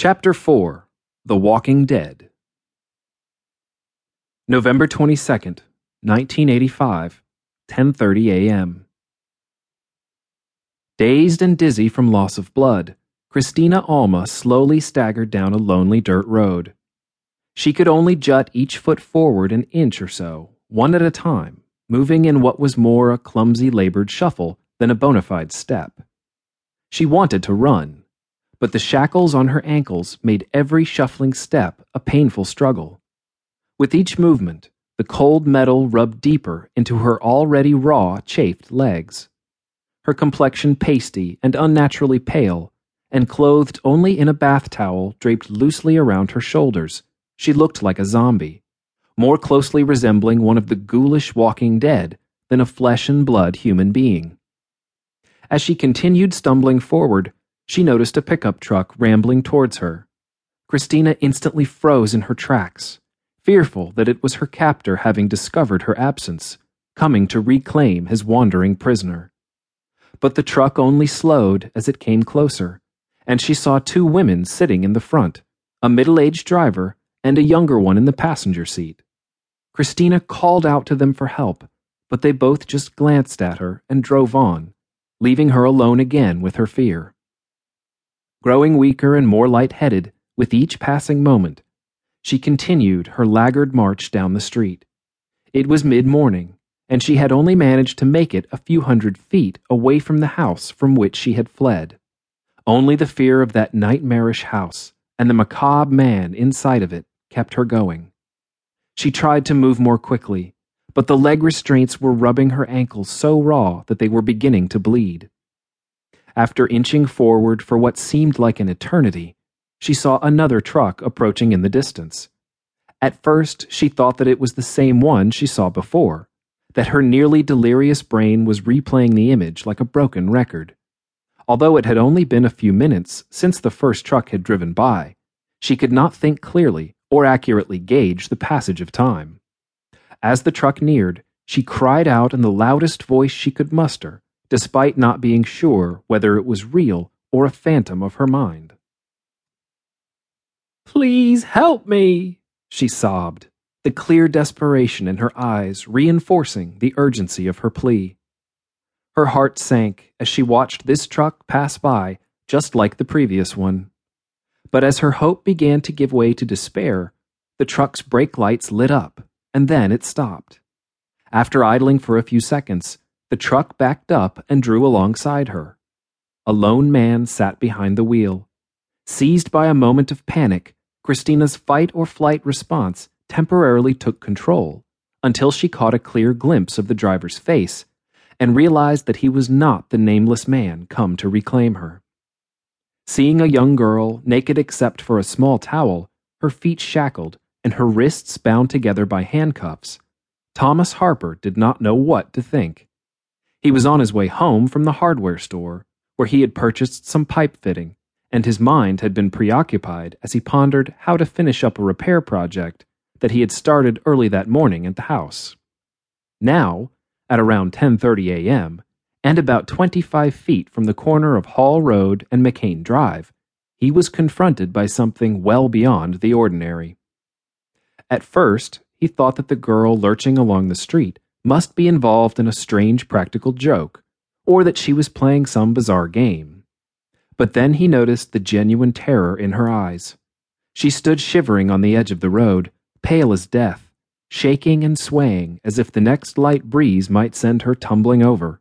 Chapter 4 The Walking Dead. November 22nd, 1985, 10:30 a.m. Dazed and dizzy from loss of blood, Christina Alma slowly staggered down a lonely dirt road. She could only jut each foot forward an inch or so, one at a time, moving in what was more a clumsy labored shuffle than a bona fide step. She wanted to run, but the shackles on her ankles made every shuffling step a painful struggle. With each movement, the cold metal rubbed deeper into her already raw, chafed legs. Her complexion pasty and unnaturally pale, and clothed only in a bath towel draped loosely around her shoulders, she looked like a zombie, more closely resembling one of the ghoulish walking dead than a flesh and blood human being. As she continued stumbling forward, she noticed a pickup truck rambling towards her. Christina instantly froze in her tracks, fearful that it was her captor having discovered her absence, coming to reclaim his wandering prisoner. But the truck only slowed as it came closer, and she saw two women sitting in the front, a middle aged driver and a younger one in the passenger seat. Christina called out to them for help, but they both just glanced at her and drove on, leaving her alone again with her fear. Growing weaker and more light-headed with each passing moment, she continued her laggard march down the street. It was mid-morning, and she had only managed to make it a few hundred feet away from the house from which she had fled. Only the fear of that nightmarish house and the macabre man inside of it kept her going. She tried to move more quickly, but the leg restraints were rubbing her ankles so raw that they were beginning to bleed. After inching forward for what seemed like an eternity, she saw another truck approaching in the distance. At first, she thought that it was the same one she saw before, that her nearly delirious brain was replaying the image like a broken record. Although it had only been a few minutes since the first truck had driven by, she could not think clearly or accurately gauge the passage of time. As the truck neared, she cried out in the loudest voice she could muster despite not being sure whether it was real or a phantom of her mind. Please help me, she sobbed, the clear desperation in her eyes reinforcing the urgency of her plea. Her heart sank as she watched this truck pass by just like the previous one. But as her hope began to give way to despair, the truck's brake lights lit up, and then it stopped. After idling for a few seconds, the truck backed up and drew alongside her. A lone man sat behind the wheel. Seized by a moment of panic, Christina's fight or flight response temporarily took control until she caught a clear glimpse of the driver's face and realized that he was not the nameless man come to reclaim her. Seeing a young girl, naked except for a small towel, her feet shackled, and her wrists bound together by handcuffs, Thomas Harper did not know what to think. He was on his way home from the hardware store, where he had purchased some pipe fitting, and his mind had been preoccupied as he pondered how to finish up a repair project that he had started early that morning at the house. Now, at around 10:30 a.m., and about 25 feet from the corner of Hall Road and McCain Drive, he was confronted by something well beyond the ordinary. At first, he thought that the girl lurching along the street must be involved in a strange practical joke, or that she was playing some bizarre game. But then he noticed the genuine terror in her eyes. She stood shivering on the edge of the road, pale as death, shaking and swaying as if the next light breeze might send her tumbling over.